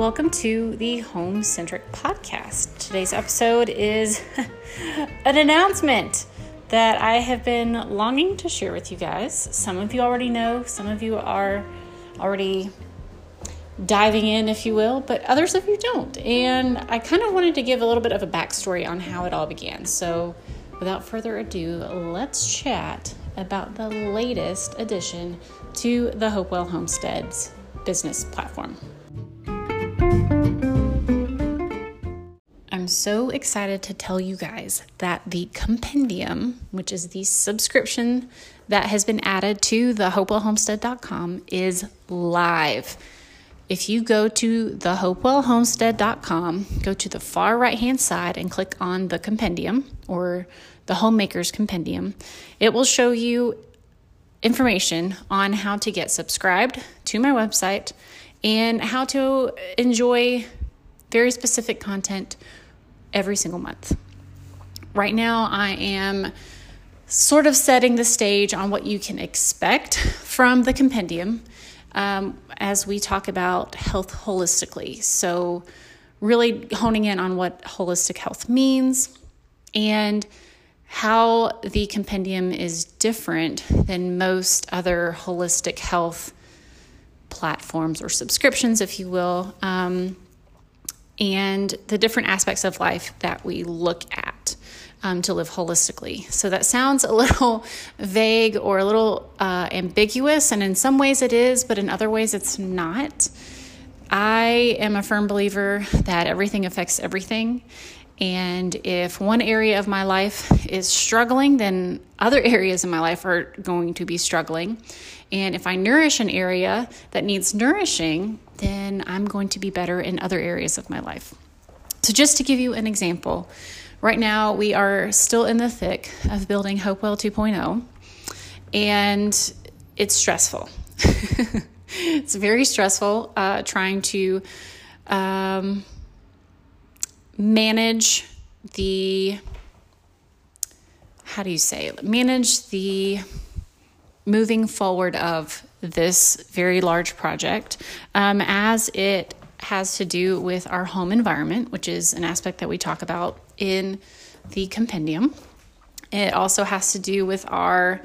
welcome to the Home Centric Podcast. Today's episode is an announcement that I have been longing to share with you guys. Some of you already know, some of you are already diving in, if you will, but others of you don't. And I kind of wanted to give a little bit of a backstory on how it all began. So, without further ado, let's chat about the latest addition to the Hopewell Homesteads business platform. So excited to tell you guys that the compendium, which is the subscription that has been added to the hopewellhomestead.com, is live. If you go to the hopewellhomestead.com, go to the far right hand side and click on the compendium or the homemaker's compendium, it will show you information on how to get subscribed to my website and how to enjoy very specific content every single month. Right now, I am sort of setting the stage on what you can expect from the compendium um, as we talk about health holistically. So, really honing in on what holistic health means and how the compendium is different than most other holistic health platforms or subscriptions, if you will, um, and the different aspects of life that we look at. Um, to live holistically. So that sounds a little vague or a little uh, ambiguous, and in some ways it is, but in other ways it's not. I am a firm believer that everything affects everything, and if one area of my life is struggling, then other areas of my life are going to be struggling. And if I nourish an area that needs nourishing, then I'm going to be better in other areas of my life. So, just to give you an example, right now we are still in the thick of building Hopewell 2.0, and it's stressful. it's very stressful uh, trying to. Um, manage the how do you say manage the moving forward of this very large project um, as it has to do with our home environment which is an aspect that we talk about in the compendium. It also has to do with our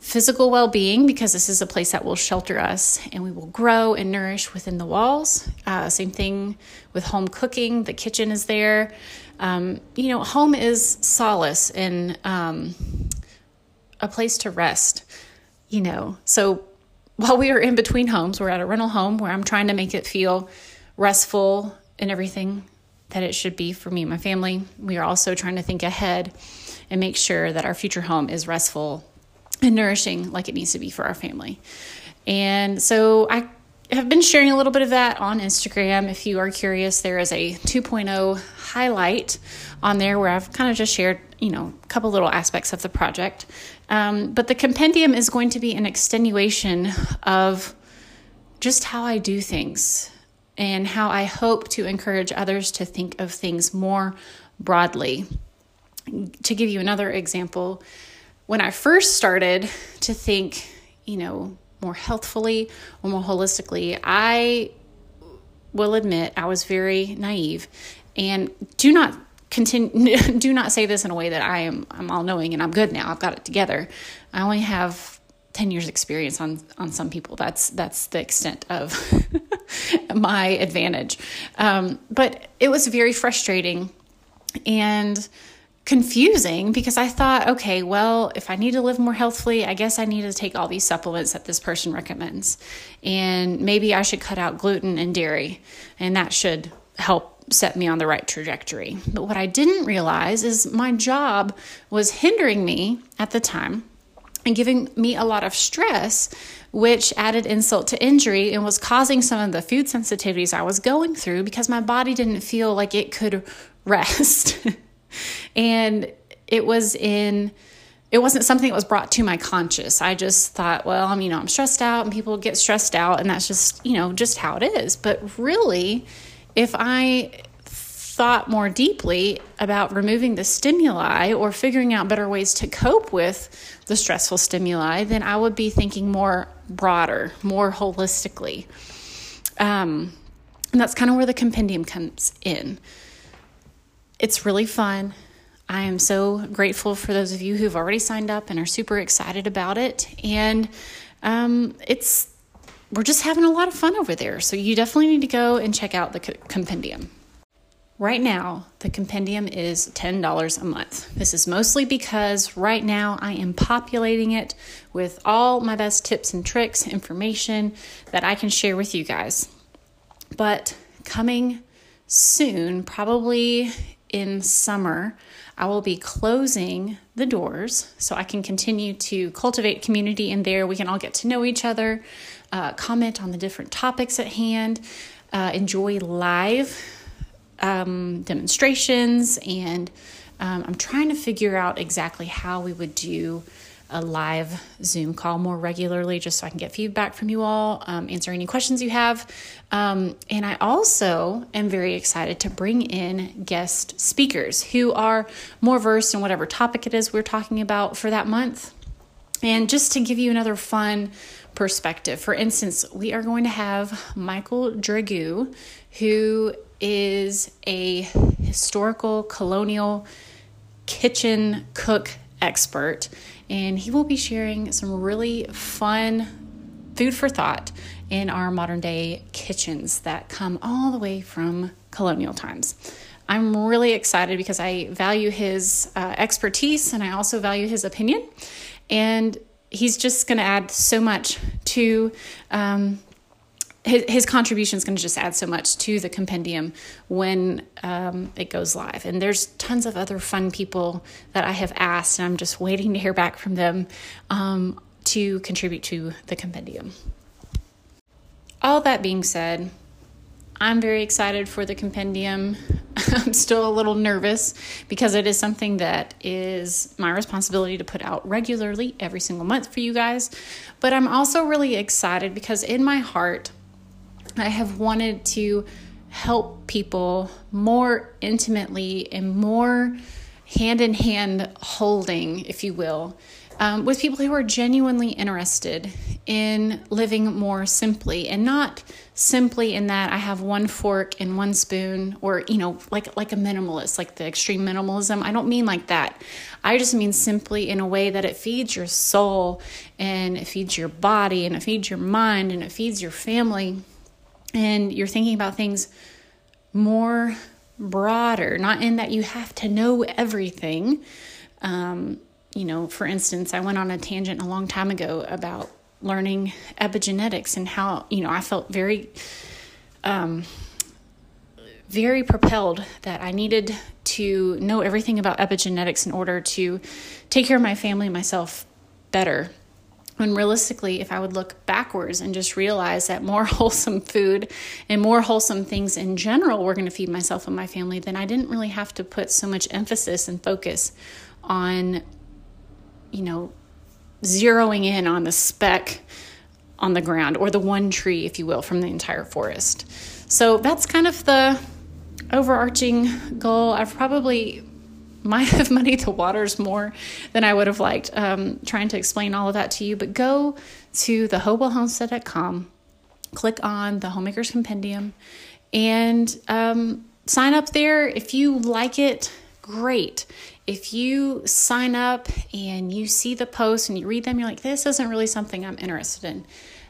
physical well being because this is a place that will shelter us and we will grow and nourish within the walls. Uh, same thing with home cooking, the kitchen is there. Um, you know, home is solace and um, a place to rest, you know. So while we are in between homes, we're at a rental home where I'm trying to make it feel restful and everything that it should be for me and my family. We are also trying to think ahead and make sure that our future home is restful and nourishing like it needs to be for our family. And so I have been sharing a little bit of that on Instagram. If you are curious, there is a 2.0 highlight on there where I've kind of just shared, you know, a couple little aspects of the project. Um, but the compendium is going to be an extenuation of just how I do things and how I hope to encourage others to think of things more broadly. To give you another example, when I first started to think, you know, more healthfully or more holistically, I will admit I was very naive and do not continue do not say this in a way that I am I'm all knowing and I'm good now. I've got it together. I only have 10 years experience on on some people. That's that's the extent of my advantage. Um, but it was very frustrating and confusing because I thought, okay, well, if I need to live more healthfully, I guess I need to take all these supplements that this person recommends. And maybe I should cut out gluten and dairy, and that should help set me on the right trajectory. But what I didn't realize is my job was hindering me at the time and giving me a lot of stress, which added insult to injury and was causing some of the food sensitivities I was going through because my body didn't feel like it could rest. And it was in it wasn't something that was brought to my conscious. I just thought, well, I'm, you know, I'm stressed out and people get stressed out and that's just, you know, just how it is. But really, if I thought more deeply about removing the stimuli or figuring out better ways to cope with the stressful stimuli, then I would be thinking more broader, more holistically. Um, And that's kind of where the compendium comes in. It's really fun. I am so grateful for those of you who've already signed up and are super excited about it. And um, it's we're just having a lot of fun over there. So you definitely need to go and check out the compendium. Right now, the compendium is $10 a month. This is mostly because right now I am populating it with all my best tips and tricks, information that I can share with you guys. But coming soon, probably in summer, I will be closing the doors so I can continue to cultivate community in there. We can all get to know each other, uh, comment on the different topics at hand, uh, enjoy live um, demonstrations, and um, I'm trying to figure out exactly how we would do a live Zoom call more regularly just so I can get feedback from you all, um, answer any questions you have. Um, and I also am very excited to bring in guest speakers who are more versed in whatever topic it is we're talking about for that month. And just to give you another fun perspective, for instance, we are going to have Michael Dragoo, who is a historical colonial kitchen cook expert, and he will be sharing some really fun food for thought in our modern day kitchens that come all the way from colonial times. I'm really excited because I value his uh, expertise and I also value his opinion. And he's just going to add so much to um, his, his contribution is going to just add so much to the compendium when um, it goes live. And there's tons of other fun people that I have asked, and I'm just waiting to hear back from them um, to contribute to the compendium. All that being said, I'm very excited for the compendium. I'm still a little nervous because it is something that is my responsibility to put out regularly every single month for you guys. But I'm also really excited because in my heart, I have wanted to help people more intimately and more hand in hand holding, if you will, um, with people who are genuinely interested in living more simply and not simply in that I have one fork and one spoon or you know like like a minimalist like the extreme minimalism. I don't mean like that. I just mean simply in a way that it feeds your soul and it feeds your body and it feeds your mind and it feeds your family and you're thinking about things more broader, not in that you have to know everything. Um, you know, for instance, I went on a tangent a long time ago about learning epigenetics and how, you know, I felt very, um, very propelled that I needed to know everything about epigenetics in order to take care of my family and myself better when realistically, if I would look backwards and just realize that more wholesome food and more wholesome things in general were going to feed myself and my family, then I didn't really have to put so much emphasis and focus on, you know, zeroing in on the speck on the ground or the one tree, if you will, from the entire forest. So that's kind of the overarching goal. I've probably might have muddied the waters more than I would have liked um, trying to explain all of that to you. But go to thehopewellhomestead.com, click on the Homemakers Compendium, and um, sign up there. If you like it, great. If you sign up and you see the posts and you read them, you're like, this isn't really something I'm interested in,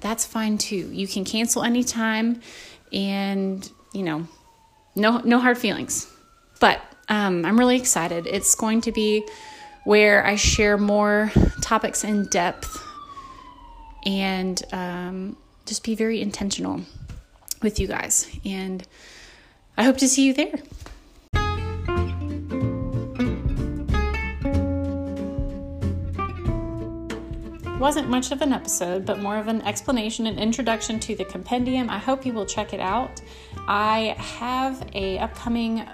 that's fine too. You can cancel anytime and, you know, no, no hard feelings. But um, I'm really excited. It's going to be where I share more topics in depth and um, just be very intentional with you guys. And I hope to see you there. wasn't much of an episode, but more of an explanation and introduction to the compendium. I hope you will check it out. I have a upcoming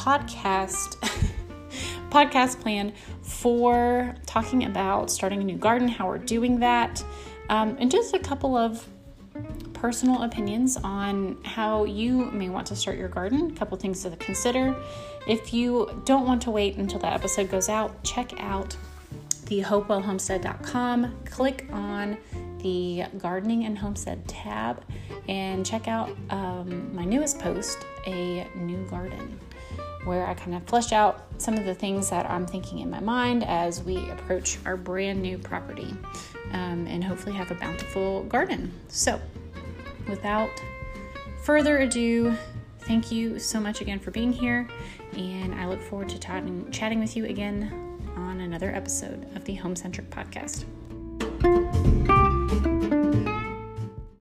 podcast podcast plan for talking about starting a new garden, how we're doing that, um, and just a couple of personal opinions on how you may want to start your garden. A couple things to consider. If you don't want to wait until that episode goes out, check out the hopewellhomestead.com. Click on the gardening and homestead tab and check out um, my newest post, A New Garden, where I kind of flesh out some of the things that I'm thinking in my mind as we approach our brand new property um, and hopefully have a bountiful garden. So, without further ado, thank you so much again for being here, and I look forward to chatting, chatting with you again on another episode of the Home Centric Podcast.